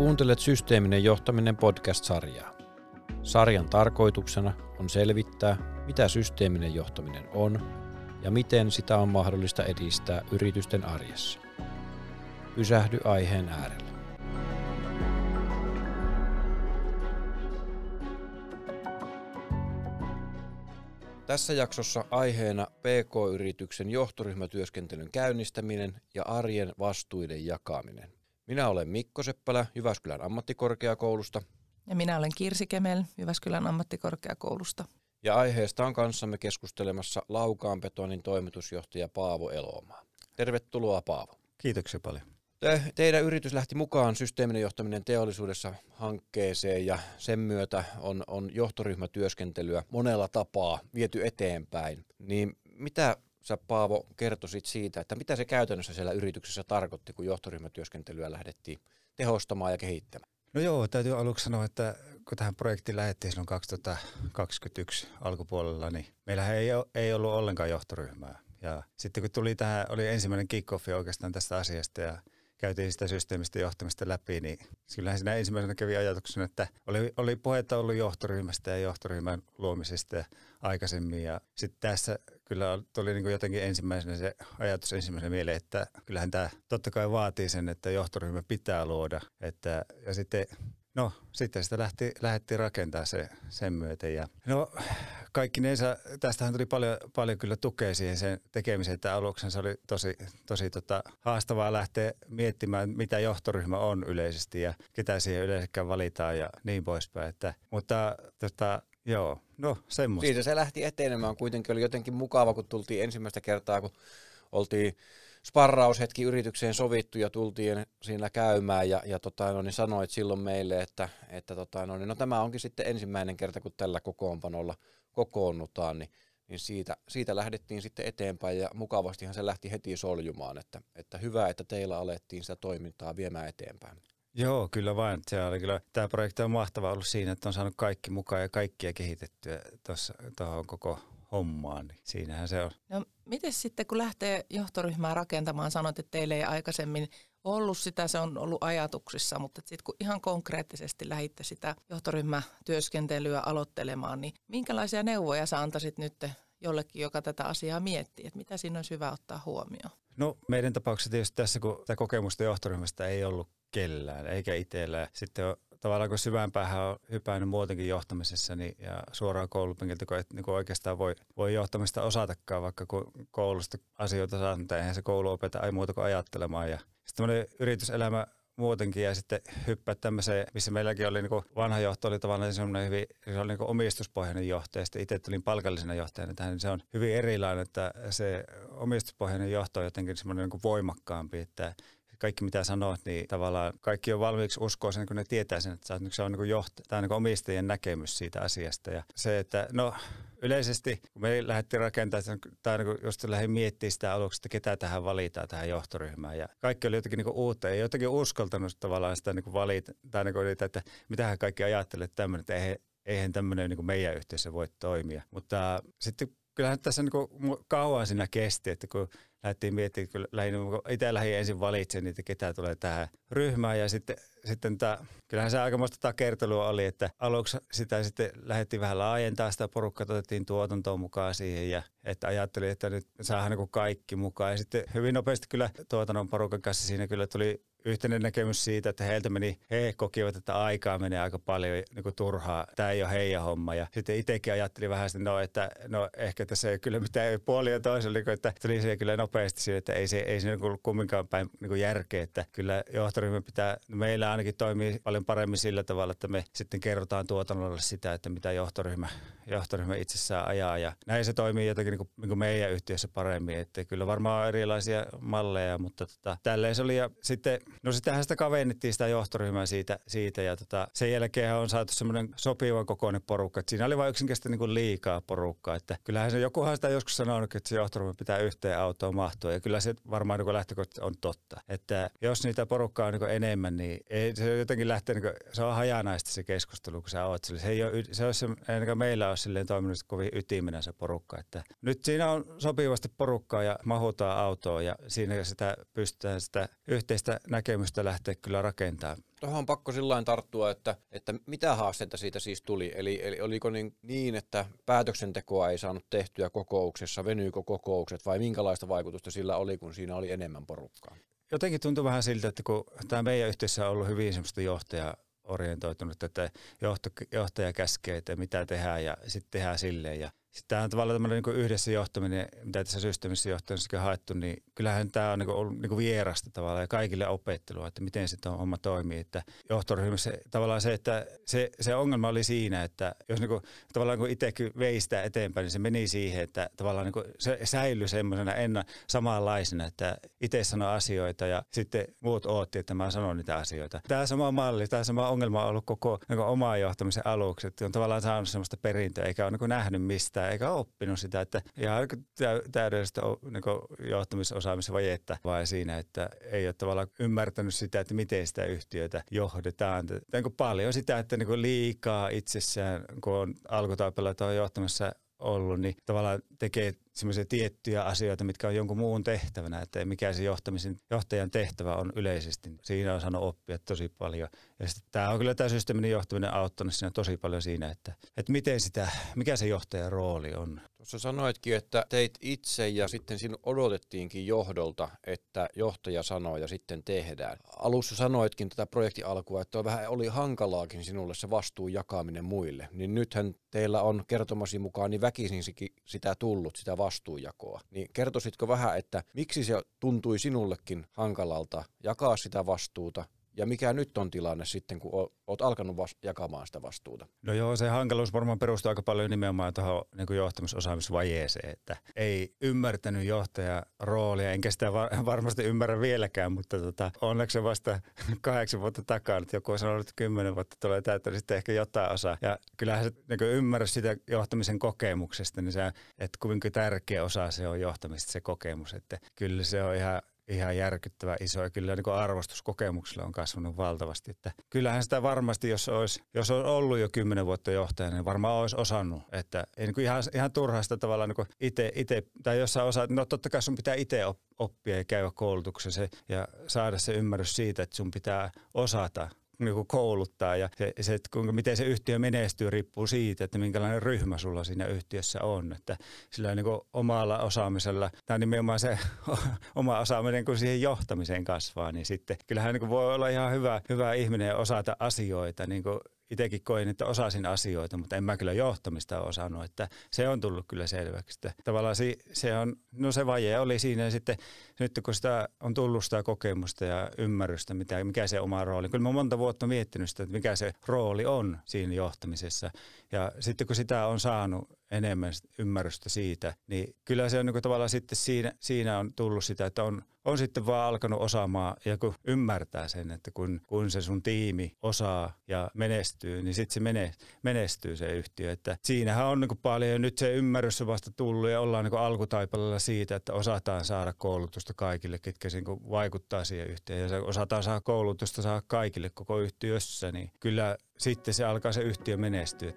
Kuuntelet Systeeminen johtaminen podcast-sarjaa. Sarjan tarkoituksena on selvittää, mitä systeeminen johtaminen on ja miten sitä on mahdollista edistää yritysten arjessa. Pysähdy aiheen äärelle. Tässä jaksossa aiheena PK-yrityksen johtoryhmätyöskentelyn käynnistäminen ja arjen vastuiden jakaminen. Minä olen Mikko Seppälä Jyväskylän ammattikorkeakoulusta. Ja minä olen Kirsi Kemel Jyväskylän ammattikorkeakoulusta. Ja aiheesta on kanssamme keskustelemassa Laukaan betonin toimitusjohtaja Paavo Elomaa. Tervetuloa Paavo. Kiitoksia paljon. Te, teidän yritys lähti mukaan systeeminen johtaminen teollisuudessa hankkeeseen ja sen myötä on, on johtoryhmätyöskentelyä monella tapaa viety eteenpäin. Niin mitä sä Paavo kertoisit siitä, että mitä se käytännössä siellä yrityksessä tarkoitti, kun johtoryhmätyöskentelyä lähdettiin tehostamaan ja kehittämään? No joo, täytyy aluksi sanoa, että kun tähän projektiin lähdettiin silloin 2021 alkupuolella, niin meillähän ei, ei ollut ollenkaan johtoryhmää. Ja sitten kun tuli tähän, oli ensimmäinen kick oikeastaan tästä asiasta ja käytiin sitä systeemistä johtamista läpi, niin kyllähän siinä ensimmäisenä kävi ajatuksena, että oli, oli puhetta ollut johtoryhmästä ja johtoryhmän luomisesta aikaisemmin. Ja sitten tässä kyllä tuli niin kuin jotenkin ensimmäisenä se ajatus ensimmäisenä mieleen, että kyllähän tämä totta kai vaatii sen, että johtoryhmä pitää luoda. Että, ja sitten No, sitten sitä lähti, lähdettiin rakentaa se sen myöten. Ja, no, kaikkinensa, tästähän tuli paljon, paljon kyllä tukea siihen sen tekemiseen, että aluksi se oli tosi, tosi tota, haastavaa lähteä miettimään, mitä johtoryhmä on yleisesti ja ketä siihen yleensäkään valitaan ja niin poispäin. Että, mutta tota, joo, no semmoista. Siitä se lähti etenemään. Kuitenkin oli jotenkin mukava, kun tultiin ensimmäistä kertaa, kun oltiin sparraushetki yritykseen sovittu ja tultiin siinä käymään ja, ja tota, no, niin sanoit silloin meille, että, että tota, no, niin, no, tämä onkin sitten ensimmäinen kerta, kun tällä kokoonpanolla kokoonnutaan, niin, niin siitä, siitä lähdettiin sitten eteenpäin ja mukavastihan se lähti heti soljumaan, että, että hyvä, että teillä alettiin sitä toimintaa viemään eteenpäin. Joo, kyllä vain. Se oli kyllä, tämä projekti on mahtava ollut siinä, että on saanut kaikki mukaan ja kaikkia kehitettyä tuohon koko hommaan, niin siinähän se on. No, miten sitten, kun lähtee johtoryhmää rakentamaan, sanot, että teille ei aikaisemmin ollut sitä, se on ollut ajatuksissa, mutta sitten kun ihan konkreettisesti lähditte sitä johtoryhmätyöskentelyä aloittelemaan, niin minkälaisia neuvoja sä antaisit nyt jollekin, joka tätä asiaa miettii, että mitä siinä olisi hyvä ottaa huomioon? No meidän tapauksessa tietysti tässä, kun tämä kokemusta johtoryhmästä ei ollut kellään, eikä itsellä. Sitten on, tavallaan kun syvään päähän on hypännyt muutenkin johtamisessa niin, ja suoraan koulupenkiltä, kun et niin kuin oikeastaan voi, voi johtamista osatakaan, vaikka kun koulusta asioita saa, mutta eihän se koulu opeta ei muuta kuin ajattelemaan. Ja sitten yrityselämä muutenkin ja sitten hyppää tämmöiseen, missä meilläkin oli niin vanha johto oli tavallaan semmoinen hyvin, se oli niin omistuspohjainen johtaja, sitten itse tulin palkallisena johtajana tähän, niin se on hyvin erilainen, että se omistuspohjainen johto on jotenkin semmoinen niin voimakkaampi, että kaikki mitä sanot, niin tavallaan kaikki on valmiiksi uskoa sen, kun ne tietää sen, että se on niin tämä on niin omistajien näkemys siitä asiasta. Ja se, että no yleisesti, kun me lähdettiin rakentamaan, tai niin just lähdin miettimään sitä aluksi, että ketä tähän valitaan, tähän johtoryhmään. Ja kaikki oli jotenkin niin uutta, ei jotenkin uskaltanut tavallaan sitä niin valita, tai niin kuin, että mitähän kaikki ajattelee, tämmöinen, että eihän, eihän tämmöinen niin meidän yhteisö voi toimia. Mutta sitten kyllähän tässä niin kauan siinä kesti, että kun lähdettiin miettimään, kun lähdin, itse lähdin ensin valitsemaan niitä, ketä tulee tähän ryhmään. Ja sitten, sitten tämä, kyllähän se aikamoista takertelua oli, että aluksi sitä sitten lähdettiin vähän laajentaa sitä porukkaa, otettiin tuotantoon mukaan siihen. Ja että ajattelin, että nyt saadaan niin kaikki mukaan. Ja sitten hyvin nopeasti kyllä tuotannon porukan kanssa siinä kyllä tuli yhteinen näkemys siitä, että heiltä meni, he kokivat, että aikaa menee aika paljon niin kuin turhaa. Tämä ei ole heidän homma. Ja sitten itsekin ajattelin vähän, että no, että no ehkä tässä ei kyllä mitään puolia toisella, niin että tuli se kyllä nopeasti siihen, että ei se, ei se niin kumminkaan päin niin järkeä, että kyllä johtoryhmä pitää, meillä ainakin toimii paljon paremmin sillä tavalla, että me sitten kerrotaan tuotannolle sitä, että mitä johtoryhmä, johtoryhmä itsessään ajaa. Ja näin se toimii jotenkin niin kuin, niin kuin meidän yhtiössä paremmin, että kyllä varmaan erilaisia malleja, mutta tota, tälleen se oli. Ja sitten No sittenhän sitä kavennettiin sitä johtoryhmää siitä, siitä ja tota, sen jälkeen on saatu semmoinen sopivan kokoinen porukka. Että siinä oli vain yksinkertaisesti niin liikaa porukkaa. Että kyllähän se jokuhan sitä joskus sanonut, että se johtoryhmä pitää yhteen autoon mahtua. Ja kyllä se varmaan niin lähtökohtaisesti on totta. Että jos niitä porukkaa on niin enemmän, niin ei, se jotenkin lähtee, niin kuin, se on hajanaista se keskustelu, kun sä oot. Se ei ole, se se, ei meillä ole silleen toiminut kovin ytimenä se porukka. Että nyt siinä on sopivasti porukkaa ja mahutaan autoon ja siinä sitä pystytään sitä yhteistä näkökulmaa näkemystä lähteä kyllä rakentamaan. Tuohon on pakko sillä tarttua, että, että mitä haasteita siitä siis tuli. Eli, eli oliko niin, niin, että päätöksentekoa ei saanut tehtyä kokouksessa, venyykö kokoukset vai minkälaista vaikutusta sillä oli, kun siinä oli enemmän porukkaa? Jotenkin tuntuu vähän siltä, että kun tämä meidän yhteisö on ollut hyvin semmoista johtajaa orientoitunut, että johto, johtaja käskee, että mitä tehdään ja sitten tehdään silleen. Ja tämä on tavallaan tämmöinen niin yhdessä johtaminen, mitä tässä systeemissä johtamisessa on haettu, niin kyllähän tämä on niin ollut niin vierasta tavallaan ja kaikille opettelua, että miten se homma toimii. Että johtoryhmässä tavallaan se, että se, se ongelma oli siinä, että jos niin kuin, tavallaan kun itse vei sitä eteenpäin, niin se meni siihen, että tavallaan niin se säilyi semmoisena enna samanlaisena, että itse sanoi asioita ja sitten muut ootti, että mä sanon niitä asioita. Tämä sama malli, tämä sama ongelma on ollut koko niin omaa johtamisen aluksi, että on tavallaan saanut semmoista perintöä, eikä ole niin nähnyt mistä sitä eikä oppinut sitä, että ihan täydellistä niin johtamisosaamisen vajetta, vai siinä, että ei ole tavallaan ymmärtänyt sitä, että miten sitä yhtiötä johdetaan. Niin paljon sitä, että niin liikaa itsessään, kun on alkutaipalla tuo johtamassa ollut, niin tavallaan tekee semmoisia tiettyjä asioita, mitkä on jonkun muun tehtävänä, että mikä se johtamisen, johtajan tehtävä on yleisesti. Siinä on saanut oppia tosi paljon. Ja tämä on kyllä tämä systeeminen johtaminen auttanut siinä tosi paljon siinä, että, että miten sitä, mikä se johtajan rooli on. Tuossa sanoitkin, että teit itse ja sitten sinun odotettiinkin johdolta, että johtaja sanoo ja sitten tehdään. Alussa sanoitkin tätä projekti alkua, että vähän oli hankalaakin sinulle se vastuun jakaminen muille. Niin nythän teillä on kertomasi mukaan niin väkisin sitä tullut, sitä vastuunjakoa. Niin kertoisitko vähän, että miksi se tuntui sinullekin hankalalta jakaa sitä vastuuta ja mikä nyt on tilanne sitten, kun olet alkanut vas- jakamaan sitä vastuuta? No joo, se hankaluus varmaan perustuu aika paljon nimenomaan tuohon niin johtamisosaamisvajeeseen, että ei ymmärtänyt johtajan roolia, enkä sitä var- varmasti ymmärrä vieläkään, mutta tota, onneksi vasta kahdeksan vuotta takaa, että joku on sanonut, että kymmenen vuotta tulee täyttä, sitten ehkä jotain osaa. Ja kyllähän se niin ymmärrys sitä johtamisen kokemuksesta, niin se, että kuinka tärkeä osa se on johtamista se kokemus, että kyllä se on ihan ihan järkyttävä iso ja kyllä niin arvostuskokemuksella on kasvanut valtavasti. Että kyllähän sitä varmasti, jos olisi, jos on ollut jo kymmenen vuotta johtajana, niin varmaan olisi osannut. Että ei niin ihan, ihan turhaa sitä tavallaan niin itse, itse, tai jossain osaa, no totta kai sun pitää itse oppia ja käydä koulutuksessa ja saada se ymmärrys siitä, että sun pitää osata niin kouluttaa ja se, se että kuinka, miten se yhtiö menestyy riippuu siitä, että minkälainen ryhmä sulla siinä yhtiössä on. Että sillä niin omalla osaamisella, tai nimenomaan se oma osaaminen, kun siihen johtamiseen kasvaa, niin sitten kyllähän niin voi olla ihan hyvä, hyvä ihminen osata asioita niin itsekin koin, että osasin asioita, mutta en mä kyllä johtamista osannut, että se on tullut kyllä selväksi. Että tavallaan se, se, on, no se vaje oli siinä ja sitten nyt kun sitä on tullut sitä kokemusta ja ymmärrystä, mitä, mikä se oma rooli. Kyllä mä monta vuotta miettinyt sitä, että mikä se rooli on siinä johtamisessa. Ja sitten kun sitä on saanut enemmän ymmärrystä siitä, niin kyllä se on niin tavallaan sitten siinä, siinä on tullut sitä, että on, on sitten vaan alkanut osaamaan ja kun ymmärtää sen, että kun, kun se sun tiimi osaa ja menestyy, niin sitten se mene, menestyy se yhtiö. Että siinähän on niin paljon ja nyt se ymmärrys on vasta tullut ja ollaan niin kuin alkutaipaleella siitä, että osataan saada koulutusta kaikille, ketkä niin vaikuttaa siihen yhtiöön ja osataan saada koulutusta saada kaikille koko yhtiössä, niin kyllä sitten se alkaa se yhtiö menestyä.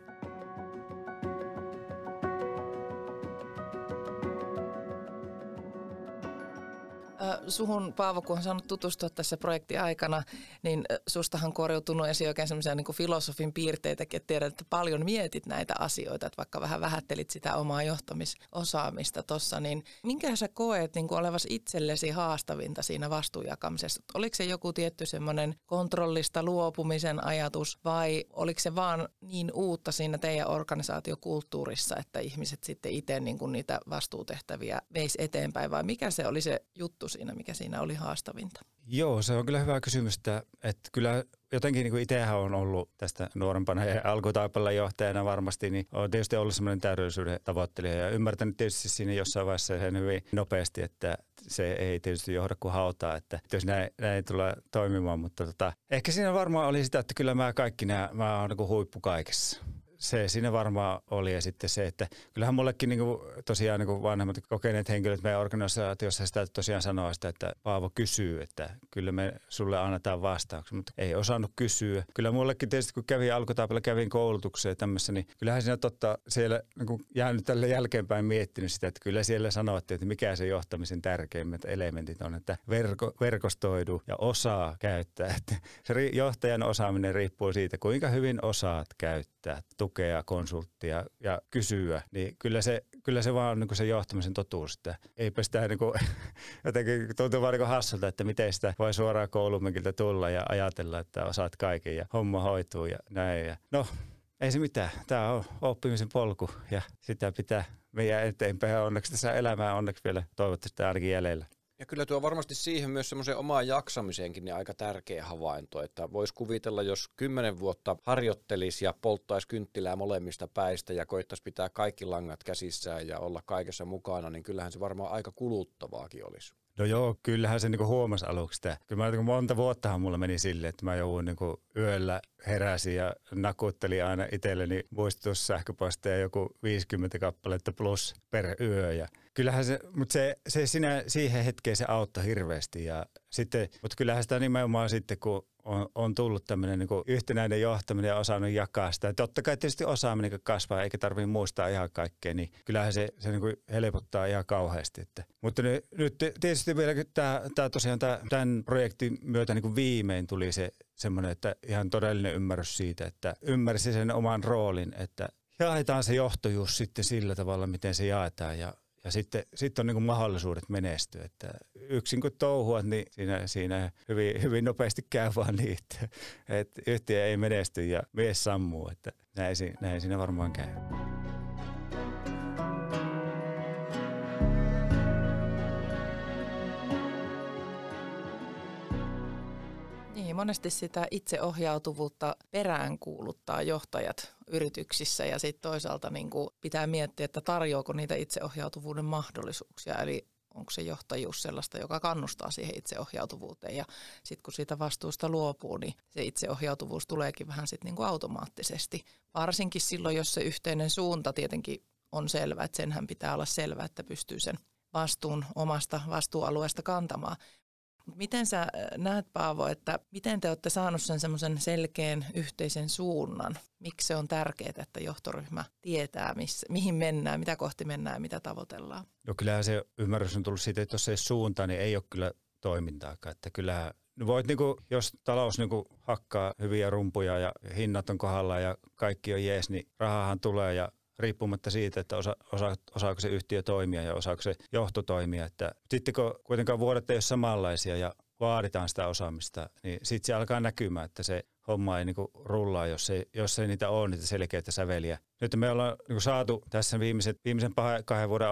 Suhun, Paavo, kun on saanut tutustua tässä projektin aikana, niin sustahan korjautunut esiin oikein semmoisia niin filosofin piirteitäkin, että tiedät, että paljon mietit näitä asioita, että vaikka vähän vähättelit sitä omaa johtamisosaamista tuossa, niin minkä sä koet niin kuin itsellesi haastavinta siinä vastuunjakamisessa? Oliko se joku tietty semmoinen kontrollista luopumisen ajatus vai oliko se vaan niin uutta siinä teidän organisaatiokulttuurissa, että ihmiset sitten itse niin kuin niitä vastuutehtäviä veisi eteenpäin vai mikä se oli se juttu siinä, mikä siinä oli haastavinta? Joo, se on kyllä hyvä kysymys, että, että kyllä jotenkin niin itsehän on ollut tästä nuorempana ja alkutaipalla johtajana varmasti, niin on tietysti ollut semmoinen täydellisyyden tavoittelija ja ymmärtänyt tietysti siinä jossain vaiheessa sen hyvin nopeasti, että se ei tietysti johda kuin hautaa, että jos näin, näin ei tule toimimaan, mutta tota, ehkä siinä varmaan oli sitä, että kyllä mä kaikki nämä, mä oon niin huippu kaikessa se siinä varmaan oli ja sitten se, että kyllähän mullekin niin kuin, tosiaan niin kuin vanhemmat kokeneet henkilöt meidän organisaatiossa sitä tosiaan sanoo sitä, että Paavo kysyy, että kyllä me sulle annetaan vastauksia, mutta ei osannut kysyä. Kyllä mullekin tietysti kun kävin alkutaipalla, kävin koulutukseen tämmössä, niin kyllähän siinä totta siellä niin kuin jäänyt tälle jälkeenpäin miettinyt sitä, että kyllä siellä sanottiin, että mikä se johtamisen tärkeimmät elementit on, että verko, verkostoidu ja osaa käyttää. Että se johtajan osaaminen riippuu siitä, kuinka hyvin osaat käyttää tukea, konsulttia ja kysyä, niin kyllä se, kyllä se vaan on niin se johtamisen totuus, että eipä sitä niin kuin, jotenkin tuntuu vaan niin hassulta, että miten sitä voi suoraan koulumekiltä tulla ja ajatella, että osaat kaiken ja homma hoituu ja näin. Ja no, ei se mitään. Tämä on oppimisen polku ja sitä pitää meidän eteenpäin. Onneksi tässä elämää onneksi vielä toivottavasti ainakin jäljellä. Ja kyllä tuo varmasti siihen myös semmoiseen omaan jaksamiseenkin niin aika tärkeä havainto, että voisi kuvitella, jos kymmenen vuotta harjoittelisi ja polttaisi kynttilää molemmista päistä ja koittaisi pitää kaikki langat käsissään ja olla kaikessa mukana, niin kyllähän se varmaan aika kuluttavaakin olisi. No joo, kyllähän se niinku huomasi aluksi sitä. Kyllä mä niinku monta vuottahan mulla meni silleen, että mä jouduin niinku yöllä heräsin ja nakuttelin aina itselleni muistutussähköposteja joku 50 kappaletta plus per yö. Ja kyllähän se, mutta se, se sinä, siihen hetkeen se auttoi hirveästi. Ja sitten, mutta kyllähän sitä nimenomaan sitten, kun on, on tullut tämmöinen niin yhtenäinen johtaminen ja osannut jakaa sitä. Totta kai tietysti osaaminen kasvaa eikä tarvitse muistaa ihan kaikkea, niin kyllähän se, se niin helpottaa ihan kauheasti. Että. Mutta nyt, nyt tietysti vielä tämä, tämä tosiaan tämä, tämän projektin myötä niin viimein tuli se semmoinen, että ihan todellinen ymmärrys siitä, että ymmärsi sen oman roolin, että jaetaan se johtajuus sitten sillä tavalla, miten se jaetaan ja ja sitten, sitten on niin kuin mahdollisuudet menestyä. Että yksin kun touhuat, niin siinä, siinä hyvin, hyvin nopeasti käy vaan niin, että, että yhtiö ei menesty ja mies sammuu. Että näin, näin siinä varmaan käy. Niin, monesti sitä itseohjautuvuutta peräänkuuluttaa johtajat yrityksissä ja sitten toisaalta niin kuin pitää miettiä, että tarjoako niitä itseohjautuvuuden mahdollisuuksia. Eli onko se johtajuus sellaista, joka kannustaa siihen itseohjautuvuuteen. Ja sitten kun siitä vastuusta luopuu, niin se itseohjautuvuus tuleekin vähän sitten niin kuin automaattisesti. Varsinkin silloin, jos se yhteinen suunta tietenkin on selvä, että senhän pitää olla selvä, että pystyy sen vastuun omasta vastuualueesta kantamaan. Miten sä äh, näet Paavo, että miten te olette saanut sen semmoisen selkeän yhteisen suunnan? Miksi se on tärkeää, että johtoryhmä tietää, missä, mihin mennään, mitä kohti mennään ja mitä tavoitellaan? No kyllähän se ymmärrys on tullut siitä, että jos ei suunta, niin ei ole kyllä toimintaakaan. Että kyllähän voit niinku, jos talous niinku hakkaa hyviä rumpuja ja hinnat on kohdalla ja kaikki on jees, niin rahahan tulee ja riippumatta siitä, että osa, osa, osaako se yhtiö toimia ja osaako se johto toimia. Että sitten kun kuitenkaan vuodet ei ole samanlaisia ja vaaditaan sitä osaamista, niin sitten se alkaa näkymään, että se homma ei niinku rullaa, jos ei, jos ei niitä ole, niitä selkeitä säveliä. Nyt me ollaan niinku saatu tässä viimeiset, viimeisen kahden vuoden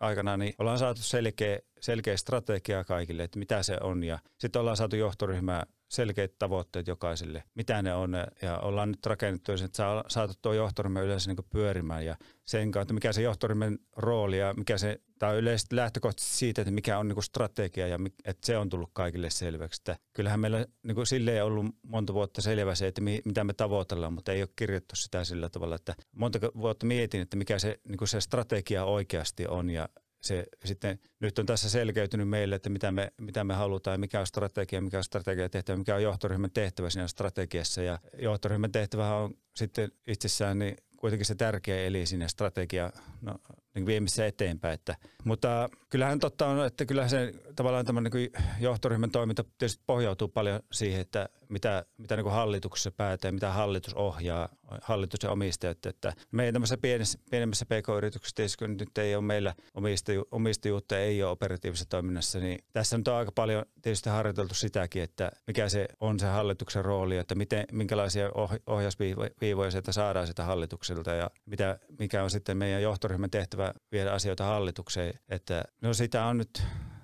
aikana, niin ollaan saatu selkeä, selkeä strategia kaikille, että mitä se on. Ja sitten ollaan saatu johtoryhmää selkeät tavoitteet jokaiselle, mitä ne on. Ja ollaan nyt rakennettu, että saa, saatu tuo johtoryhmä yleensä niin pyörimään ja sen kautta, mikä se johtoryhmän rooli ja mikä se, tai yleisesti lähtökohtaisesti siitä, että mikä on niin strategia ja että se on tullut kaikille selväksi. Että kyllähän meillä niin kuin silleen ollut monta vuotta selvä se, että mi, mitä me tavoitellaan, mutta ei ole kirjattu sitä sillä tavalla, että monta vuotta mietin, että mikä se, niin se strategia oikeasti on ja se sitten nyt on tässä selkeytynyt meille, että mitä me, mitä me halutaan mikä on strategia, mikä on strategia tehtävä, mikä on johtoryhmän tehtävä siinä strategiassa. Ja johtoryhmän tehtävä on sitten itsessään niin kuitenkin se tärkeä eli sinne strategia no, niin viemisessä eteenpäin. Että, mutta kyllähän totta on, että kyllähän se tavallaan tämä niin johtoryhmän toiminta tietysti pohjautuu paljon siihen, että mitä, mitä niin hallituksessa päätää, mitä hallitus ohjaa, hallitus ja omistajat. Että meidän tämmöisessä pienessä, pienemmässä pk-yrityksessä, kun nyt ei ole meillä omistaju, omistajuutta, ei ole operatiivisessa toiminnassa, niin tässä nyt on aika paljon tietysti harjoiteltu sitäkin, että mikä se on se hallituksen rooli, että miten, minkälaisia ohjausviivoja sieltä saadaan sitä hallitukselta ja mitä, mikä on sitten meidän johtoryhmän tehtävä viedä asioita hallitukseen. Että no sitä on nyt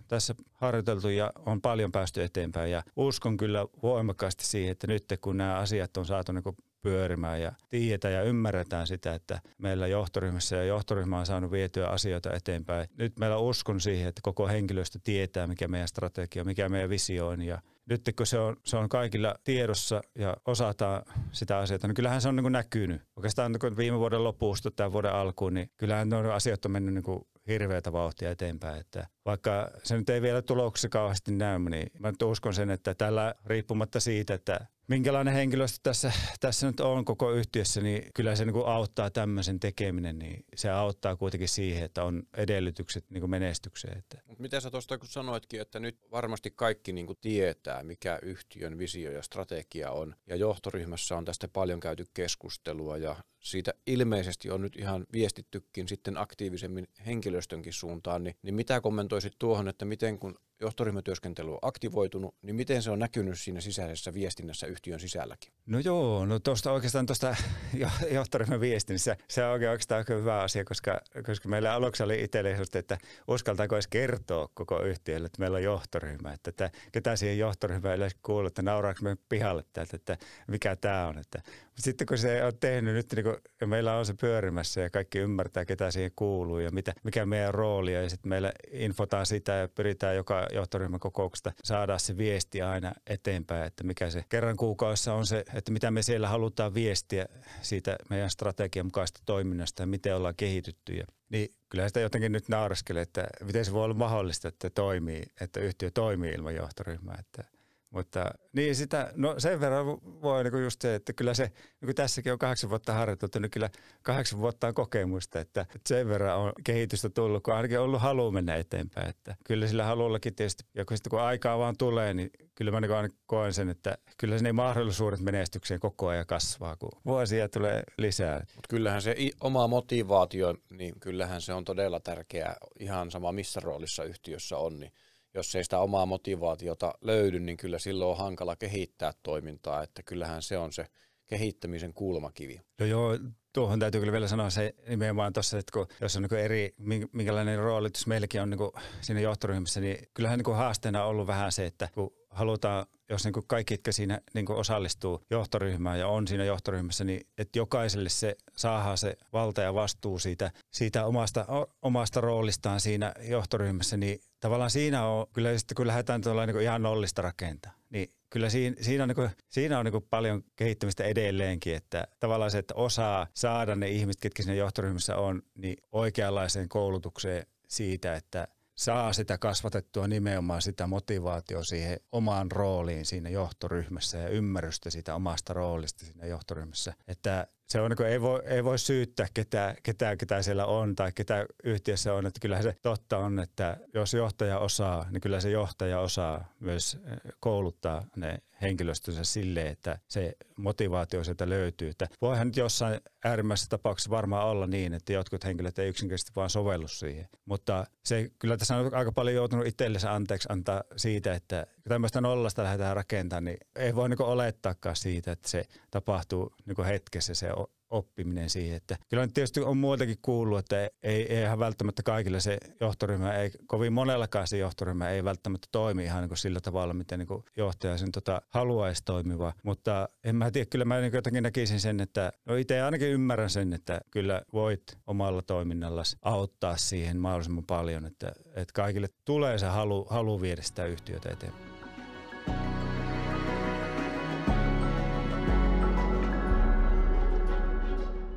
tässä harjoiteltu ja on paljon päästy eteenpäin ja uskon kyllä voimakkaasti siihen, että nyt kun nämä asiat on saatu niin pyörimään ja tiedetään ja ymmärretään sitä, että meillä johtoryhmässä ja johtoryhmä on saanut vietyä asioita eteenpäin. Nyt meillä uskon siihen, että koko henkilöstö tietää, mikä meidän strategia, mikä meidän visio on ja nyt kun se on, se on kaikilla tiedossa ja osataan sitä asiaa, niin kyllähän se on niin kuin näkynyt. Oikeastaan niin viime vuoden lopusta tämän vuoden alkuun, niin kyllähän nuo asiat on mennyt niin kuin hirveätä vauhtia eteenpäin. Että vaikka se nyt ei vielä tuloksessa kauheasti näy, niin mä uskon sen, että tällä riippumatta siitä, että minkälainen henkilöstö tässä, tässä nyt on koko yhtiössä, niin kyllä se niin kuin auttaa tämmöisen tekeminen, niin se auttaa kuitenkin siihen, että on edellytykset niin kuin menestykseen. Että. Miten sä tuosta kun sanoitkin, että nyt varmasti kaikki niin kuin tietää, mikä yhtiön visio ja strategia on, ja johtoryhmässä on tästä paljon käyty keskustelua, ja siitä ilmeisesti on nyt ihan viestittykin sitten aktiivisemmin henkilöstönkin suuntaan, niin, niin mitä kommentoisit tuohon, että miten kun johtoryhmätyöskentely on aktivoitunut, niin miten se on näkynyt siinä sisäisessä viestinnässä yhtiön sisälläkin? No joo, no tuosta oikeastaan tuosta johtoryhmän viestinnässä, se on oikeastaan aika hyvä asia, koska, koska meillä aluksi oli itselle että uskaltaako edes kertoa koko yhtiölle, että meillä on johtoryhmä, että, että ketä siihen johtoryhmään yleensä kuuluu, että nauraako me pihalle täältä, että mikä tämä on. Että, sitten kun se on tehnyt nyt, niin kun, meillä on se pyörimässä ja kaikki ymmärtää, ketä siihen kuuluu ja mitä, mikä meidän rooli on, ja sitten meillä infotaan sitä ja pyritään joka johtoryhmän kokouksesta saada se viesti aina eteenpäin, että mikä se kerran kuukaudessa on se, että mitä me siellä halutaan viestiä siitä meidän strategian mukaista toiminnasta ja miten ollaan kehitytty. Ja, niin kyllä sitä jotenkin nyt nauraskelee, että miten se voi olla mahdollista, että toimii, että yhtiö toimii ilman johtoryhmää. Että mutta niin sitä, no sen verran voi niin just se, että kyllä se, niin kuin tässäkin on kahdeksan vuotta harjoiteltu, niin kyllä kahdeksan vuotta on kokemusta, että, että sen verran on kehitystä tullut, kun ainakin on ollut halu mennä eteenpäin. Että kyllä sillä halullakin tietysti, ja kun, sitten kun aikaa vaan tulee, niin kyllä mä niin aina koen sen, että kyllä ne mahdollisuudet menestykseen koko ajan kasvaa, kun vuosia tulee lisää. Mutta kyllähän se oma motivaatio, niin kyllähän se on todella tärkeää, ihan sama missä roolissa yhtiössä on, niin jos ei sitä omaa motivaatiota löydy, niin kyllä silloin on hankala kehittää toimintaa, että kyllähän se on se kehittämisen kulmakivi. No joo, tuohon täytyy kyllä vielä sanoa se nimenomaan tuossa, että kun, jos on niin eri, minkälainen rooli jos meilläkin on niin siinä johtoryhmässä, niin kyllähän niin haasteena on ollut vähän se, että kun halutaan, jos niin kaikki, jotka siinä niin osallistuu johtoryhmään ja on siinä johtoryhmässä, niin että jokaiselle se saadaan se valta ja vastuu siitä, siitä omasta, omasta roolistaan siinä johtoryhmässä, niin tavallaan siinä on, kyllä sitten kun lähdetään tuolla niin ihan nollista rakentaa, niin kyllä siinä, siinä on, niin kuin, siinä on niin kuin paljon kehittämistä edelleenkin, että tavallaan se, että osaa saada ne ihmiset, ketkä siinä johtoryhmässä on, niin oikeanlaiseen koulutukseen siitä, että saa sitä kasvatettua nimenomaan sitä motivaatio siihen omaan rooliin siinä johtoryhmässä ja ymmärrystä siitä omasta roolista siinä johtoryhmässä. Että se on, niin ei, voi, ei voi syyttää ketään, ketään, ketä siellä on tai ketä yhtiössä on. Että kyllähän se totta on, että jos johtaja osaa, niin kyllä se johtaja osaa myös eh, kouluttaa ne henkilöstönsä sille, että se motivaatio sieltä löytyy. Että voihan nyt jossain äärimmäisessä tapauksessa varmaan olla niin, että jotkut henkilöt ei yksinkertaisesti vaan sovellu siihen. Mutta se kyllä tässä on aika paljon joutunut itsellensä anteeksi antaa siitä, että tämmöistä nollasta lähdetään rakentamaan, niin ei voi niin olettaakaan siitä, että se tapahtuu niin hetkessä se oppiminen siihen. Että kyllä nyt tietysti on muutakin kuullut, että ei, eihän välttämättä kaikille se johtoryhmä, ei kovin monellakaan se johtoryhmä ei välttämättä toimi ihan niin kuin sillä tavalla, miten niin kuin johtaja sen tota, haluaisi toimiva. Mutta en mä tiedä, kyllä mä niin jotenkin näkisin sen, että no itse ainakin ymmärrän sen, että kyllä voit omalla toiminnalla auttaa siihen mahdollisimman paljon, että, että kaikille tulee se halu, halu viedä sitä yhtiötä eteenpäin.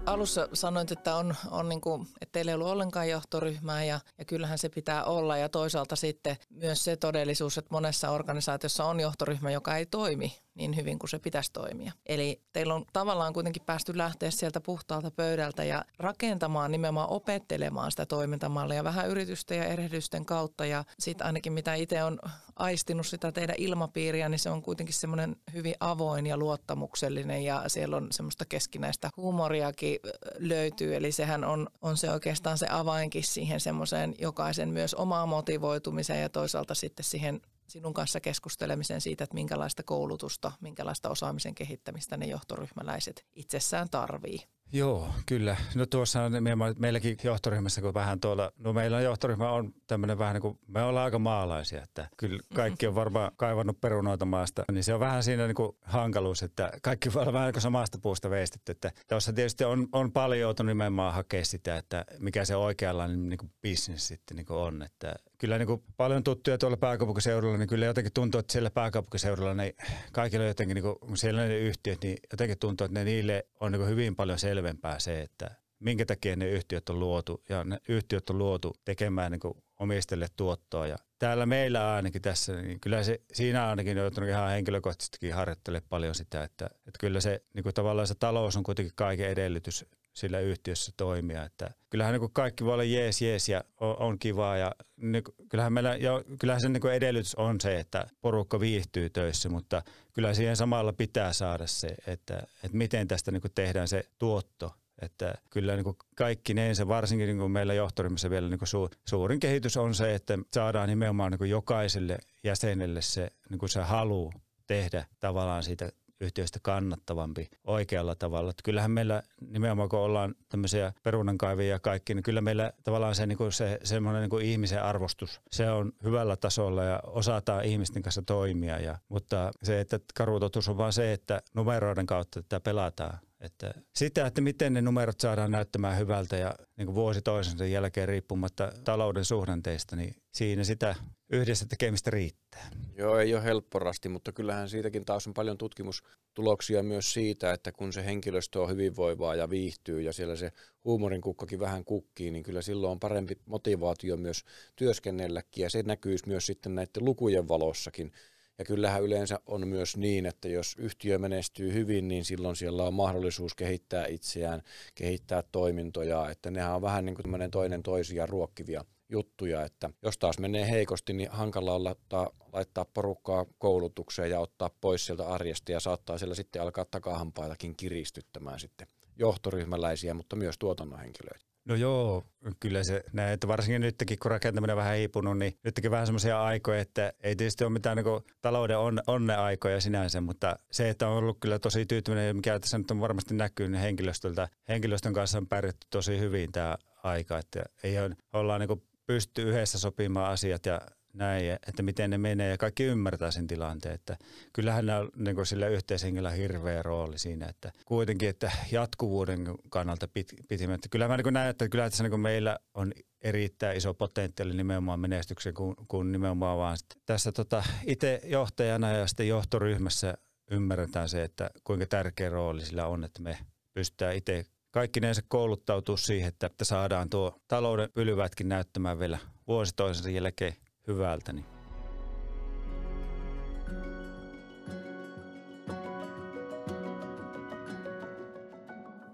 Alussa sanoit, että, on, on niin kuin, että teillä ei ollut ollenkaan johtoryhmää ja, ja kyllähän se pitää olla. Ja toisaalta sitten myös se todellisuus, että monessa organisaatiossa on johtoryhmä, joka ei toimi niin hyvin kuin se pitäisi toimia. Eli teillä on tavallaan kuitenkin päästy lähteä sieltä puhtaalta pöydältä ja rakentamaan nimenomaan opettelemaan sitä toimintamallia vähän yritysten ja erehdysten kautta. Ja sitten ainakin mitä itse on aistinut sitä teidän ilmapiiriä, niin se on kuitenkin semmoinen hyvin avoin ja luottamuksellinen ja siellä on semmoista keskinäistä huumoriakin löytyy. Eli sehän on, on se oikeastaan se avainkin siihen semmoiseen jokaisen myös omaa motivoitumiseen ja toisaalta sitten siihen sinun kanssa keskustelemisen siitä, että minkälaista koulutusta, minkälaista osaamisen kehittämistä ne johtoryhmäläiset itsessään tarvii. Joo, kyllä. No tuossa on meilläkin johtoryhmässä, kun vähän tuolla, no meillä johtoryhmä on tämmöinen vähän niin kuin, me ollaan aika maalaisia, että kyllä kaikki on varmaan kaivannut perunoita maasta, niin se on vähän siinä niin kuin hankaluus, että kaikki voi olla vähän niin kuin samasta puusta veistetty, että tuossa tietysti on, on paljon joutunut nimenomaan hakea sitä, että mikä se oikeanlainen niin kuin business sitten niin kuin on, että kyllä niin kuin paljon tuttuja tuolla pääkaupunkiseudulla, niin kyllä jotenkin tuntuu, että siellä pääkaupunkiseudulla niin kaikilla jotenkin, niin kuin, siellä ne yhtiöt, niin jotenkin tuntuu, että ne niille on niin kuin hyvin paljon selvempää se, että minkä takia ne yhtiöt on luotu ja ne yhtiöt on luotu tekemään niin omistajille tuottoa. Ja täällä meillä ainakin tässä, niin kyllä se, siinä ainakin joutunut ihan henkilökohtaisestikin harjoittelemaan paljon sitä, että, että kyllä se niin kuin tavallaan se talous on kuitenkin kaiken edellytys sillä yhtiössä toimia. Että kyllähän niin kaikki voi olla jees, jees ja on, on kivaa ja niin, kyllähän, meillä, ja kyllähän sen niin edellytys on se, että porukka viihtyy töissä, mutta kyllä siihen samalla pitää saada se, että, että miten tästä niin tehdään se tuotto että kyllä niin kaikki se varsinkin niin meillä johtoryhmässä vielä niin su, suurin kehitys on se, että saadaan nimenomaan niin jokaiselle jäsenelle se, niin se halu tehdä tavallaan siitä yhtiöistä kannattavampi oikealla tavalla. Että kyllähän meillä nimenomaan kun ollaan tämmöisiä perunankaivia ja kaikki, niin kyllä meillä tavallaan se, niin kuin se semmoinen niin kuin ihmisen arvostus, se on hyvällä tasolla ja osataan ihmisten kanssa toimia. Ja, mutta se, että karuutotus on vaan se, että numeroiden kautta tätä pelataan. Että sitä, että miten ne numerot saadaan näyttämään hyvältä ja niin kuin vuosi toisensa jälkeen riippumatta talouden suhdanteista, niin siinä sitä yhdessä tekemistä riittää. Joo, ei ole helpporasti, mutta kyllähän siitäkin taas on paljon tutkimustuloksia myös siitä, että kun se henkilöstö on hyvinvoivaa ja viihtyy ja siellä se huumorin kukkakin vähän kukkii, niin kyllä silloin on parempi motivaatio myös työskennelläkin ja se näkyisi myös sitten näiden lukujen valossakin. Ja kyllähän yleensä on myös niin, että jos yhtiö menestyy hyvin, niin silloin siellä on mahdollisuus kehittää itseään, kehittää toimintoja, että nehän on vähän niin kuin toinen toisia ruokkivia juttuja, että jos taas menee heikosti, niin hankala on laittaa, laittaa porukkaa koulutukseen ja ottaa pois sieltä arjesta ja saattaa siellä sitten alkaa takahampaitakin kiristyttämään sitten johtoryhmäläisiä, mutta myös tuotannon henkilöitä. No joo, kyllä se näin, että varsinkin nytkin kun rakentaminen on vähän hiipunut, niin nytkin vähän semmoisia aikoja, että ei tietysti ole mitään niin talouden on, onneaikoja sinänsä, mutta se, että on ollut kyllä tosi tyytyväinen, mikä tässä nyt on varmasti näkynyt niin henkilöstöltä, henkilöstön kanssa on pärjätty tosi hyvin tämä aika, että ei ole, ollaan niin pysty yhdessä sopimaan asiat ja näin, että miten ne menee ja kaikki ymmärtää sen tilanteen. Että kyllähän on niin sillä yhteishengellä hirveä rooli siinä, että kuitenkin, että jatkuvuuden kannalta pit, pitimättä. Kyllä mä niin näen, että kyllä tässä niin meillä on erittäin iso potentiaali nimenomaan menestykseen, kun, kun nimenomaan vaan tässä tota, itse johtajana ja sitten johtoryhmässä ymmärretään se, että kuinka tärkeä rooli sillä on, että me pystytään itse kaikkineensa kouluttautua siihen, että saadaan tuo talouden pylvätkin näyttämään vielä vuosi toisensa jälkeen hyvältä. Niin.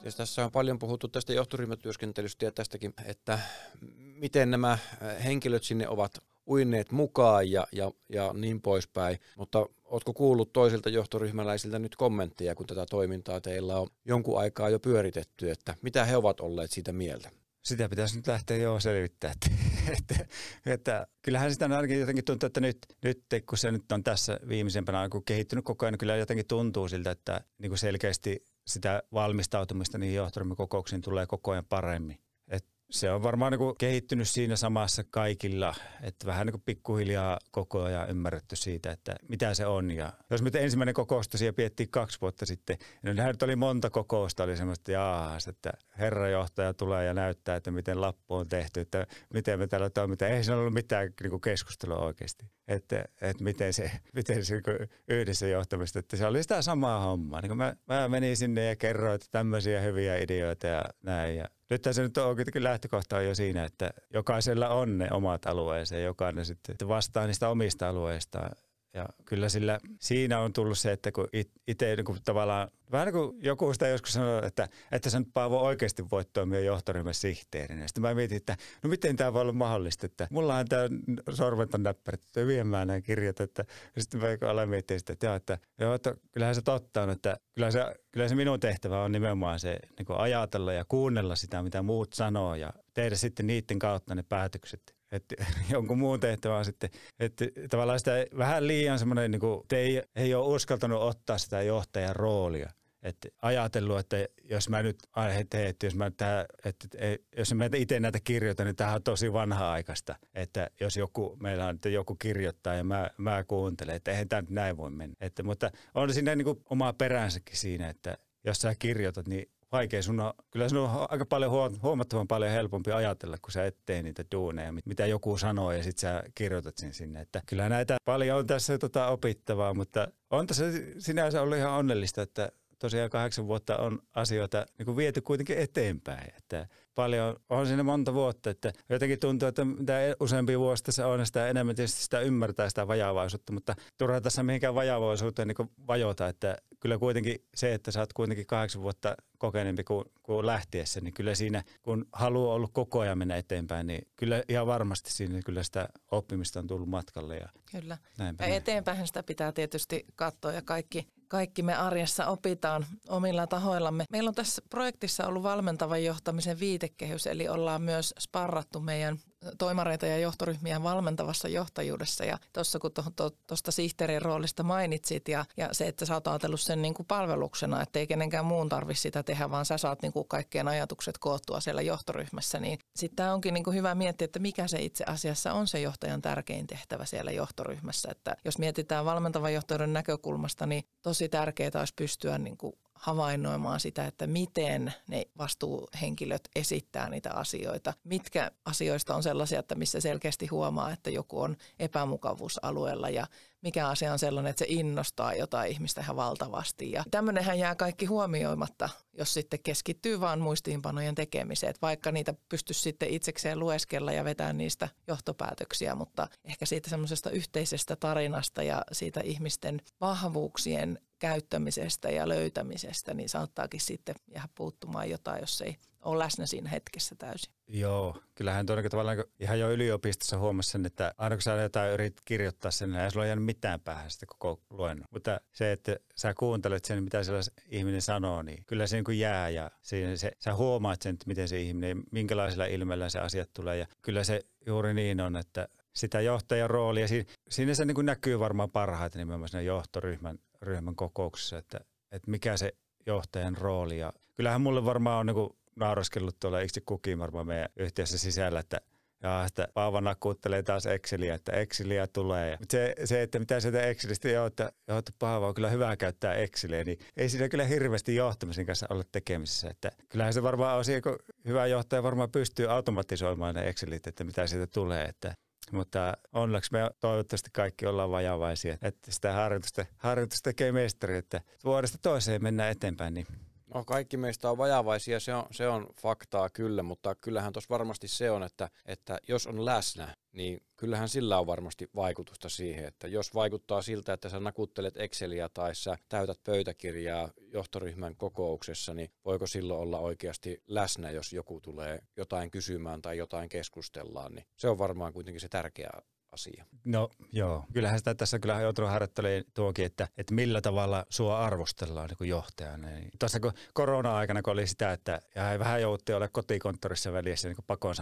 Siis tässä on paljon puhuttu tästä johtoryhmätyöskentelystä ja tästäkin, että miten nämä henkilöt sinne ovat uinneet mukaan ja, ja, ja niin poispäin. Mutta oletko kuullut toisilta johtoryhmäläisiltä nyt kommentteja, kun tätä toimintaa teillä on jonkun aikaa jo pyöritetty, että mitä he ovat olleet siitä mieltä? Sitä pitäisi nyt lähteä jo selvittämään. Että, että, että, kyllähän sitä ainakin jotenkin tuntuu, että nyt, nyt kun se nyt on tässä viimeisempänä aikoina kehittynyt koko ajan, niin kyllä jotenkin tuntuu siltä, että niin kuin selkeästi sitä valmistautumista niihin johtoryhmäkokouksiin tulee koko ajan paremmin se on varmaan niin kehittynyt siinä samassa kaikilla, että vähän niin pikkuhiljaa koko ajan ymmärretty siitä, että mitä se on. Ja jos nyt ensimmäinen kokous tosiaan piettiin kaksi vuotta sitten, niin nyt oli monta kokousta, oli semmoista jaahas, että herrajohtaja tulee ja näyttää, että miten lappu on tehty, että miten me täällä toimitaan. Ei se ollut mitään niin keskustelua oikeasti, että, että miten se, miten se niin yhdessä johtamista, että se oli sitä samaa hommaa. Niin mä, mä menin sinne ja kerroin, että tämmöisiä hyviä ideoita ja näin ja nyt se nyt on kuitenkin lähtökohta on jo siinä, että jokaisella on ne omat alueensa ja jokainen sitten vastaa niistä omista alueistaan. Ja kyllä sillä siinä on tullut se, että kun itse niin tavallaan Vähän niin kuin joku sitä joskus sanoi, että, että sä nyt Paavo oikeasti voit toimia johtoryhmän sihteerinä. Sitten mä mietin, että no miten tämä voi olla mahdollista, että mulla on tämä sormet on näppärit, että viemään nämä kirjat. Että, sitten mä aloin miettiä sitä, että, joo, että, joo, että kyllähän se totta on, että kyllä se, kyllä se minun tehtävä on nimenomaan se niin ajatella ja kuunnella sitä, mitä muut sanoo ja tehdä sitten niiden kautta ne päätökset. Että jonkun muun tehtävä on sitten, että tavallaan sitä vähän liian semmoinen, niin kuin, että ei, ei ole uskaltanut ottaa sitä johtajan roolia että ajatellut, että jos mä nyt teen, että jos mä, tää, että, jos mä itse näitä kirjoitan, niin tämä on tosi vanha-aikaista. Että jos joku, meillä on, että joku kirjoittaa ja mä, mä kuuntelen, että eihän tämä nyt näin voi mennä. Että, mutta on siinä niin kuin omaa peränsäkin siinä, että jos sä kirjoitat, niin vaikea. Sun on, kyllä sun on aika paljon huomattavan paljon helpompi ajatella, kun sä et tee niitä duuneja, mitä joku sanoo ja sitten sä kirjoitat sen sinne. Että kyllä näitä paljon on tässä tota opittavaa, mutta on tässä sinänsä ollut ihan onnellista, että tosiaan kahdeksan vuotta on asioita niin kuin viety kuitenkin eteenpäin. Että paljon, on siinä monta vuotta, että jotenkin tuntuu, että mitä useampi vuosi tässä on, sitä enemmän tietysti sitä ymmärtää sitä vajavaisuutta, mutta turha tässä mihinkään vajavaisuuteen niin vajota, että kyllä kuitenkin se, että sä oot kuitenkin kahdeksan vuotta kokeneempi kuin, kuin lähtiessä, niin kyllä siinä, kun haluaa olla koko ajan mennä eteenpäin, niin kyllä ihan varmasti siinä kyllä sitä oppimista on tullut matkalle. Ja kyllä. Ja eteenpäin sitä pitää tietysti katsoa ja kaikki kaikki me arjessa opitaan omilla tahoillamme. Meillä on tässä projektissa ollut valmentavan johtamisen viitekehys, eli ollaan myös sparrattu meidän toimareita ja johtoryhmiä valmentavassa johtajuudessa. Ja tuossa kun tuosta to, sihteerin roolista mainitsit ja, ja se, että sä oot ajatellut sen niin kuin palveluksena, että ei kenenkään muun tarvitse sitä tehdä, vaan sä saat niin kuin kaikkien ajatukset koottua siellä johtoryhmässä, niin sitten tämä onkin niin kuin hyvä miettiä, että mikä se itse asiassa on se johtajan tärkein tehtävä siellä johtoryhmässä. Että jos mietitään valmentavan johtajuuden näkökulmasta, niin tosi tärkeää olisi pystyä niin kuin havainnoimaan sitä, että miten ne vastuuhenkilöt esittää niitä asioita. Mitkä asioista on sellaisia, että missä selkeästi huomaa, että joku on epämukavuusalueella ja mikä asia on sellainen, että se innostaa jotain ihmistä ihan valtavasti. Ja tämmöinenhän jää kaikki huomioimatta, jos sitten keskittyy vaan muistiinpanojen tekemiseen. Että vaikka niitä pystyisi sitten itsekseen lueskella ja vetää niistä johtopäätöksiä, mutta ehkä siitä semmoisesta yhteisestä tarinasta ja siitä ihmisten vahvuuksien käyttämisestä ja löytämisestä, niin saattaakin sitten jäädä puuttumaan jotain, jos ei ole läsnä siinä hetkessä täysin. Joo, kyllähän tuon tavallaan ihan jo yliopistossa huomasi sen, että aina kun sä jotain yrit kirjoittaa sen, niin ei sulla jäänyt mitään päähän sitä koko luennon. Mutta se, että sä kuuntelet sen, mitä sellainen ihminen sanoo, niin kyllä se niin jää ja siinä se, sä huomaat sen, että miten se ihminen, minkälaisella ilmeellä se asiat tulee. Ja kyllä se juuri niin on, että sitä johtajan roolia, siinä, siinä se niin näkyy varmaan parhaiten nimenomaan siinä johtoryhmän ryhmän kokouksessa, että, että mikä se johtajan rooli. Ja kyllähän mulle varmaan on niin nauraskellut tuolla itse kukin varmaan meidän yhtiössä sisällä, että ja että Paava nakkuuttelee taas Exceliä, että Exceliä tulee. Ja se, se, että mitä sieltä Excelistä joo, että, joo, että Paava on kyllä hyvä käyttää Exceliä, niin ei siinä kyllä hirveästi johtamisen kanssa olla tekemisissä. Että kyllähän se varmaan on kun hyvä johtaja varmaan pystyy automatisoimaan ne Excelit, että mitä siitä tulee. Että mutta onneksi me toivottavasti kaikki ollaan vajavaisia, että sitä harjoitusta, harjoitusta tekee mestari, että vuodesta toiseen mennään eteenpäin. Niin No kaikki meistä on vajavaisia, se on, se on faktaa kyllä, mutta kyllähän tuossa varmasti se on, että, että jos on läsnä, niin kyllähän sillä on varmasti vaikutusta siihen, että jos vaikuttaa siltä, että sä nakuttelet Exceliä tai sä täytät pöytäkirjaa johtoryhmän kokouksessa, niin voiko silloin olla oikeasti läsnä, jos joku tulee jotain kysymään tai jotain keskustellaan, niin se on varmaan kuitenkin se tärkeä asia. No joo, kyllähän sitä tässä kyllä joutunut harjoittelemaan tuokin, että, että millä tavalla sua arvostellaan niin johtajana. Niin tuossa kun korona-aikana kun oli sitä, että ja vähän joutti olla kotikonttorissa välissä niin pakon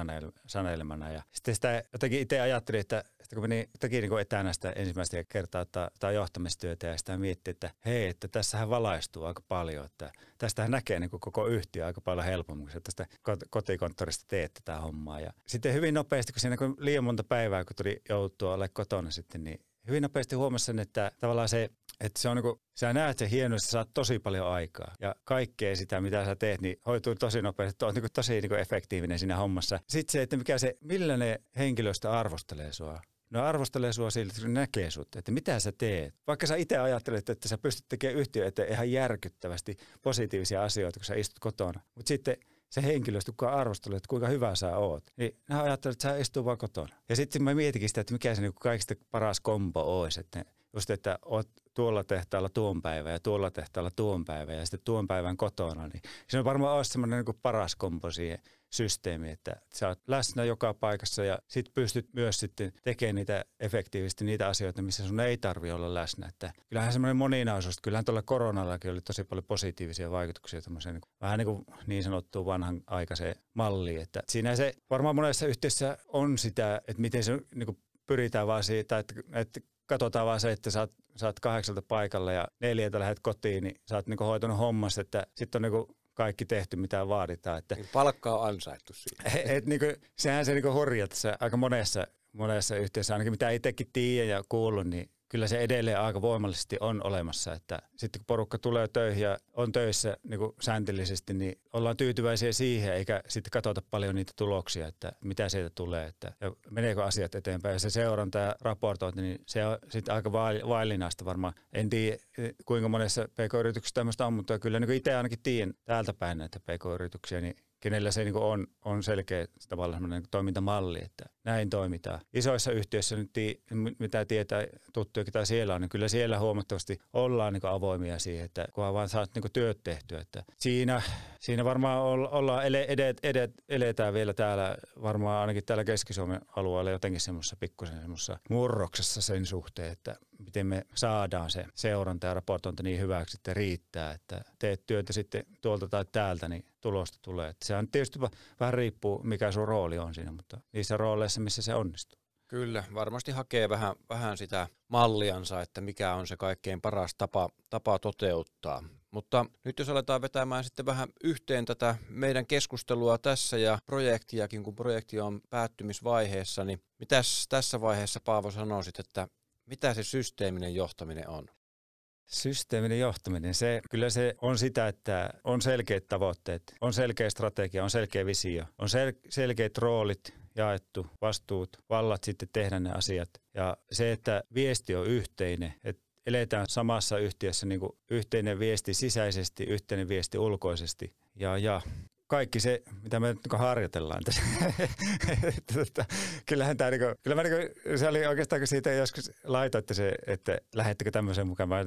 sanelemana ja sitten sitä jotenkin itse ajattelin, että sitten kun meni, teki niin etänä sitä ensimmäistä kertaa tai johtamistyötä ja sitä mietti, että hei, että tässähän valaistuu aika paljon, että tästähän näkee niin koko yhtiö aika paljon helpommin, kun tästä kotikonttorista teet tätä hommaa. Ja sitten hyvin nopeasti, kun siinä kun liian monta päivää, kun tuli joutua ole kotona sitten, niin hyvin nopeasti huomasin, että tavallaan se että se on niinku, sä näet sen hienosti, sä saat tosi paljon aikaa. Ja kaikkea sitä, mitä sä teet, niin hoituu tosi nopeasti. On niinku tosi niinku efektiivinen siinä hommassa. Sitten se, että mikä se, millä ne henkilöstö arvostelee sua. No arvostelee sua siltä, että näkee sut, että mitä sä teet. Vaikka sä itse ajattelet, että sä pystyt tekemään yhtiö eteen ihan järkyttävästi positiivisia asioita, kun sä istut kotona. Mutta sitten se henkilöstö, kuka arvostelee, että kuinka hyvä sä oot, niin nämä ajattelee, että sä istuu vaan kotona. Ja sitten mä mietikin sitä, että mikä se niin kaikista paras kombo olisi, että just, että oot tuolla tehtaalla tuon päivän ja tuolla tehtaalla tuon päivän ja sitten tuon päivän kotona, niin se on varmaan olisi semmoinen niin paras kombo siihen systeemi, että sä oot läsnä joka paikassa ja sit pystyt myös sitten tekemään niitä efektiivisesti niitä asioita, missä sun ei tarvi olla läsnä. Että kyllähän semmoinen moninaisuus, kyllähän tuolla koronallakin oli tosi paljon positiivisia vaikutuksia tämmöiseen niin vähän niin kuin niin sanottuun vanhan aikaiseen malliin, että siinä se varmaan monessa yhteydessä on sitä, että miten se niin kuin pyritään vaan siitä, että, että katsotaan vaan se, että sä oot sä oot kahdeksalta paikalla ja neljältä lähdet kotiin, niin sä oot niinku hoitanut hommassa, että sitten on niinku kaikki tehty, mitä vaaditaan. Että, niin palkka on ansaittu siitä. Et, et, niinku, sehän se niinku tässä aika monessa, monessa yhteydessä, ainakin mitä itsekin tiedän ja kuullut, niin kyllä se edelleen aika voimallisesti on olemassa, että sitten kun porukka tulee töihin ja on töissä niin kuin säntillisesti, niin ollaan tyytyväisiä siihen, eikä sitten katsota paljon niitä tuloksia, että mitä sieltä tulee, että ja meneekö asiat eteenpäin. Ja se seuranta ja raportointi, niin se on sitten aika vaillinaista varmaan. En tiedä, kuinka monessa pk-yrityksessä tämmöistä on, mutta kyllä niin itse ainakin tiedän täältä päin näitä pk-yrityksiä, niin kenellä se niin on, on selkeä tavallaan toimintamalli, että näin toimitaan. Isoissa yhtiöissä nyt, mitä tietää tuttuja, tai siellä on, niin kyllä siellä huomattavasti ollaan niin avoimia siihen, että kunhan vaan saat niin työt tehtyä. Että siinä, siinä varmaan ollaan, edet, edet, eletään vielä täällä, varmaan ainakin täällä Keski-Suomen alueella jotenkin semmoisessa pikkusen semmoisessa murroksessa sen suhteen, että miten me saadaan se seuranta ja raportointi niin hyväksi, että riittää, että teet työtä sitten tuolta tai täältä, niin tulosta tulee. Että sehän tietysti vähän riippuu, mikä sun rooli on siinä, mutta niissä rooleissa, missä se onnistuu. Kyllä, varmasti hakee vähän, vähän sitä malliansa, että mikä on se kaikkein paras tapa, tapa toteuttaa. Mutta nyt jos aletaan vetämään sitten vähän yhteen tätä meidän keskustelua tässä ja projektiakin, kun projekti on päättymisvaiheessa, niin mitäs tässä vaiheessa Paavo sanoisit, että mitä se systeeminen johtaminen on? Systeeminen johtaminen, se, kyllä se on sitä, että on selkeät tavoitteet, on selkeä strategia, on selkeä visio, on sel- selkeät roolit jaettu, vastuut, vallat sitten tehdä ne asiat. Ja se, että viesti on yhteinen, että eletään samassa yhtiössä niin kuin yhteinen viesti sisäisesti, yhteinen viesti ulkoisesti. Ja, ja kaikki se, mitä me nyt niin harjoitellaan tässä. tota, kyllähän tämä, niin kuin, kyllä mä, niin kuin, se oli oikeastaan, kun siitä joskus laitoitte se, että lähettekö tämmöisen mukaan. Mä,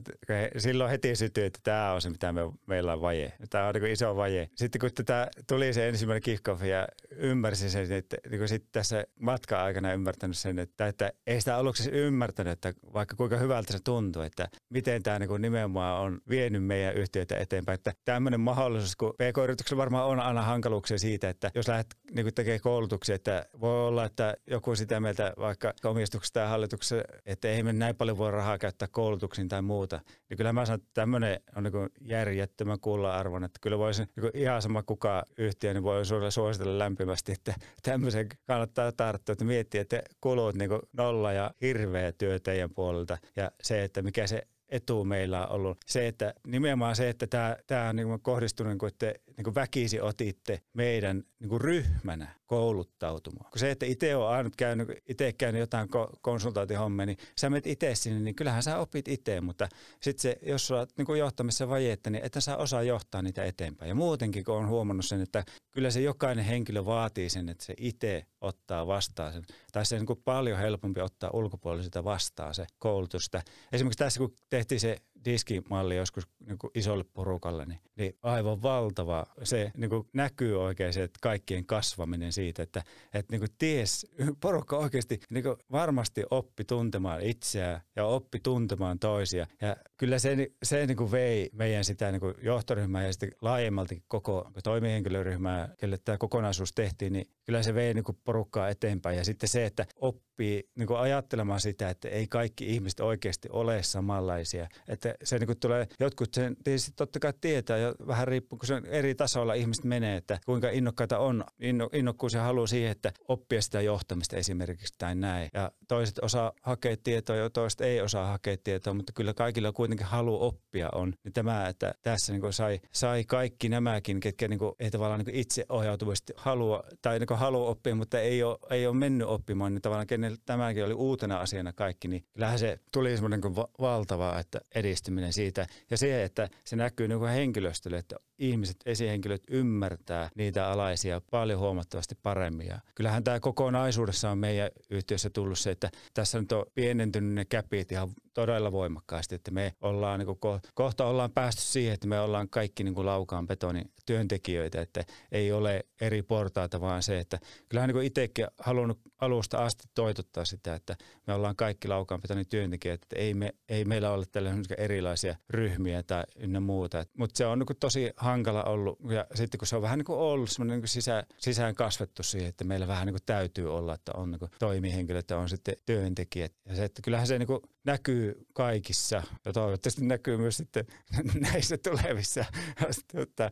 silloin heti sytyi, että tämä on se, mitä me, meillä on vaje. Tämä on niin iso vaje. Sitten kun tätä tuli se ensimmäinen kickoff ja ymmärsin sen, että niin sitten tässä matka-aikana ymmärtänyt sen, että, että ei sitä aluksi ymmärtänyt, että vaikka kuinka hyvältä se tuntuu, että miten tämä niin nimenomaan on vienyt meidän yhtiöitä eteenpäin. Että tämmöinen mahdollisuus, kun PK-yrityksellä varmaan on aina hankaluuksia siitä, että jos lähdet niin tekemään koulutuksia, että voi olla, että joku sitä mieltä vaikka omistuksessa tai hallituksessa, että ei me näin paljon voi rahaa käyttää koulutuksiin tai muuta. Niin kyllä mä sanon, että tämmöinen on niin järjettömän kuulla arvon, että kyllä voisin niin ihan sama kuka yhtiö, niin voi suositella lämpimästi, että tämmöisen kannattaa tarttua, että miettiä, että kulut niin nolla ja hirveä työ teidän puolelta ja se, että mikä se etu meillä on ollut. Se, että nimenomaan se, että tämä, on niin kohdistunut, niin kuin, että niin kuin väkisi otitte meidän niin kuin ryhmänä kouluttautumaan. Kun se, että itse on ainut käynyt, itse käynyt jotain konsultaatiohommia, niin sä menet itse sinne, niin kyllähän sä opit itse, mutta sitten se, jos sulla on niin johtamissa vajetta, niin että sä osaa johtaa niitä eteenpäin. Ja muutenkin, kun on huomannut sen, että kyllä se jokainen henkilö vaatii sen, että se itse ottaa vastaan sen. Tai se on niin paljon helpompi ottaa ulkopuolisilta vastaan se koulutusta. Esimerkiksi tässä, kun tehtiin se diskimalli joskus niin kuin isolle porukalle, niin, niin aivan valtava. Se niin kuin näkyy oikein se, että kaikkien kasvaminen siitä, että, että niin kuin ties, porukka oikeasti niin kuin varmasti oppi tuntemaan itseään ja oppi tuntemaan toisia. Ja kyllä se, se niin kuin vei meidän sitä niin kuin johtoryhmää ja sitten laajemmalti koko toimihenkilöryhmää, kelle tämä kokonaisuus tehtiin, niin kyllä se vei niin kuin porukkaa eteenpäin. Ja sitten se, että oppii niin kuin ajattelemaan sitä, että ei kaikki ihmiset oikeasti ole samanlaisia. Että se niin kuin tulee, jotkut sen tietysti totta kai tietää ja vähän riippuu, kun se eri tasoilla ihmiset menee, että kuinka innokkaita on. Inno, innokkuus ja halu siihen, että oppia sitä johtamista esimerkiksi tai näin. Ja toiset osaa hakea tietoa ja toiset ei osaa hakea tietoa, mutta kyllä kaikilla kuitenkin halu oppia on. Niin tämä, että tässä niin kuin sai, sai kaikki nämäkin, ketkä niin kuin, ei tavallaan niin itse ohjautuvasti halua tai niin kuin halua oppia, mutta ei ole, ei ole mennyt oppimaan, niin tavallaan kenellä tämäkin oli uutena asiana kaikki, niin kyllähän se tuli semmoinen niin valtava että edistyminen siitä. Ja se, että se näkyy niin kuin henkilöstölle, että ihmiset, esihenkilöt ymmärtää niitä alaisia paljon huomattavasti paremmin. Ja kyllähän tämä kokonaisuudessa on meidän yhtiössä tullut se, että tässä nyt on pienentynyt ne käpit ihan todella voimakkaasti, että me ollaan niin kuin, kohta ollaan päästy siihen, että me ollaan kaikki niin kuin laukaan betonin työntekijöitä, että ei ole eri portaita, vaan se, että kyllähän niin itsekin halunnut alusta asti toitottaa sitä, että me ollaan kaikki laukaan betonin työntekijöitä, että ei, me, ei meillä ole tällaisia erilaisia ryhmiä tai ynnä muuta. Mutta se on niin tosi hankala ollut ja sitten kun se on vähän niin kuin ollut semmoinen niin sisä, sisään kasvettu siihen, että meillä vähän niin kuin täytyy olla, että on niin toimihenkilöt ja on sitten työntekijät. Ja se, että kyllähän se niin kuin näkyy kaikissa ja toivottavasti näkyy myös sitten näissä tulevissa, tuota,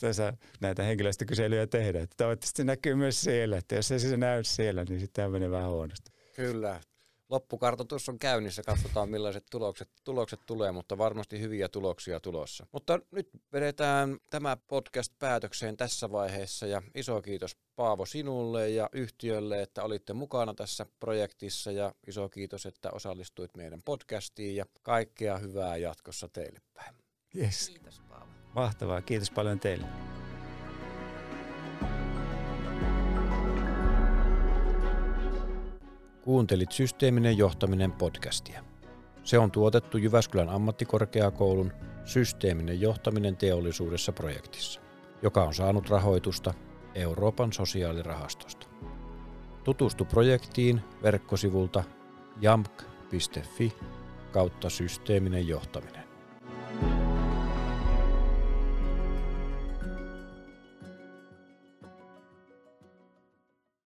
tässä näitä henkilöstökyselyjä tehdään. Että toivottavasti näkyy myös siellä, että jos ei se näy siellä, niin sitten menee vähän huonosti. Kyllä, loppukartoitus on käynnissä, katsotaan millaiset tulokset, tulokset tulee, mutta varmasti hyviä tuloksia tulossa. Mutta nyt vedetään tämä podcast päätökseen tässä vaiheessa ja iso kiitos Paavo sinulle ja yhtiölle, että olitte mukana tässä projektissa ja iso kiitos, että osallistuit meidän podcastiin ja kaikkea hyvää jatkossa teille päin. Yes. Kiitos Paavo. Mahtavaa, kiitos paljon teille. Kuuntelit Systeeminen johtaminen podcastia. Se on tuotettu Jyväskylän ammattikorkeakoulun Systeeminen johtaminen teollisuudessa projektissa, joka on saanut rahoitusta Euroopan sosiaalirahastosta. Tutustu projektiin verkkosivulta jamk.fi kautta systeeminen johtaminen.